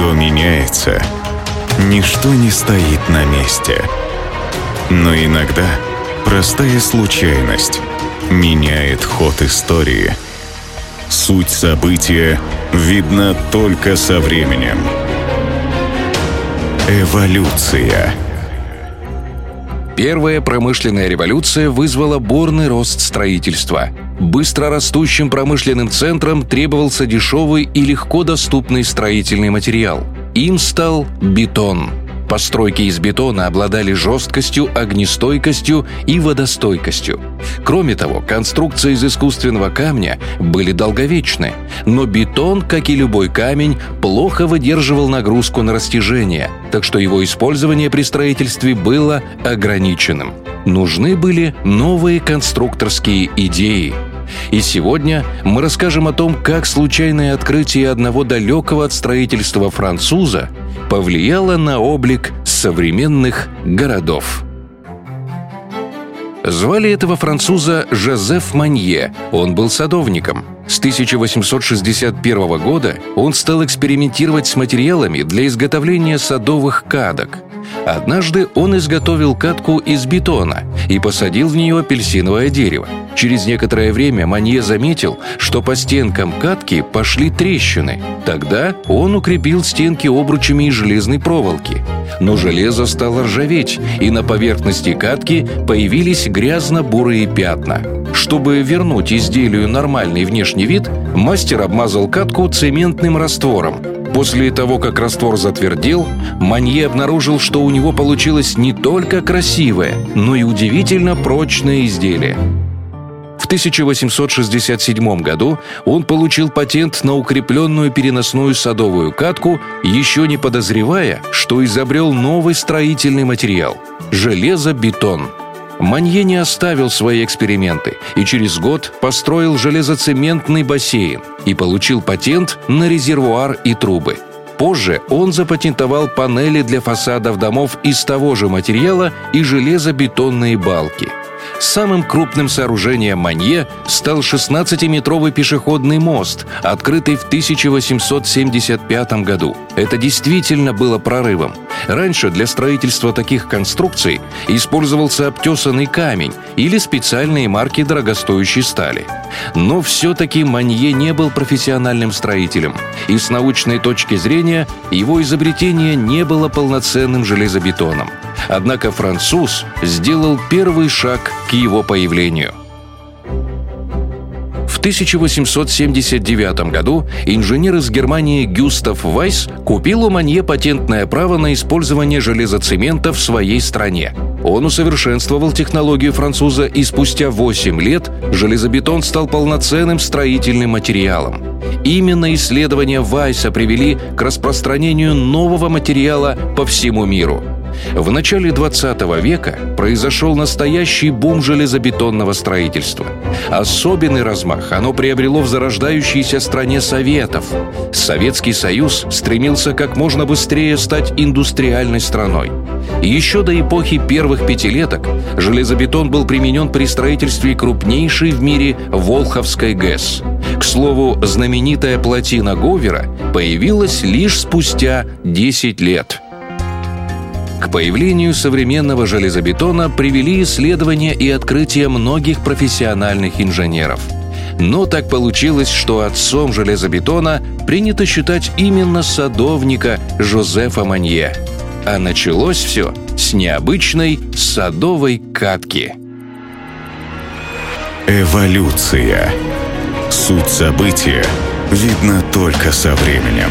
Все меняется. Ничто не стоит на месте. Но иногда простая случайность меняет ход истории. Суть события видна только со временем. Эволюция. Первая промышленная революция вызвала бурный рост строительства. Быстро растущим промышленным центрам требовался дешевый и легко доступный строительный материал. Им стал бетон – Постройки из бетона обладали жесткостью, огнестойкостью и водостойкостью. Кроме того, конструкции из искусственного камня были долговечны, но бетон, как и любой камень, плохо выдерживал нагрузку на растяжение, так что его использование при строительстве было ограниченным. Нужны были новые конструкторские идеи – и сегодня мы расскажем о том, как случайное открытие одного далекого от строительства француза повлияло на облик современных городов. Звали этого француза Жозеф Манье. Он был садовником. С 1861 года он стал экспериментировать с материалами для изготовления садовых кадок – Однажды он изготовил катку из бетона и посадил в нее апельсиновое дерево. Через некоторое время Манье заметил, что по стенкам катки пошли трещины. Тогда он укрепил стенки обручами из железной проволоки. Но железо стало ржаветь, и на поверхности катки появились грязно-бурые пятна. Чтобы вернуть изделию нормальный внешний вид, мастер обмазал катку цементным раствором, После того, как раствор затвердел, Манье обнаружил, что у него получилось не только красивое, но и удивительно прочное изделие. В 1867 году он получил патент на укрепленную переносную садовую катку, еще не подозревая, что изобрел новый строительный материал – железобетон – Манье не оставил свои эксперименты и через год построил железоцементный бассейн и получил патент на резервуар и трубы. Позже он запатентовал панели для фасадов домов из того же материала и железобетонные балки – Самым крупным сооружением Манье стал 16-метровый пешеходный мост, открытый в 1875 году. Это действительно было прорывом. Раньше для строительства таких конструкций использовался обтесанный камень или специальные марки дорогостоящей стали. Но все-таки Манье не был профессиональным строителем, и с научной точки зрения его изобретение не было полноценным железобетоном. Однако француз сделал первый шаг к его появлению. В 1879 году инженер из Германии Гюстав Вайс купил у Манье патентное право на использование железоцемента в своей стране. Он усовершенствовал технологию француза, и спустя 8 лет железобетон стал полноценным строительным материалом. Именно исследования Вайса привели к распространению нового материала по всему миру – в начале 20 века произошел настоящий бум железобетонного строительства. Особенный размах оно приобрело в зарождающейся стране Советов. Советский Союз стремился как можно быстрее стать индустриальной страной. Еще до эпохи первых пятилеток железобетон был применен при строительстве крупнейшей в мире Волховской ГЭС. К слову, знаменитая плотина Говера появилась лишь спустя 10 лет – к появлению современного железобетона привели исследования и открытия многих профессиональных инженеров. Но так получилось, что отцом железобетона принято считать именно садовника Жозефа Манье. А началось все с необычной садовой катки. Эволюция. Суть события видна только со временем.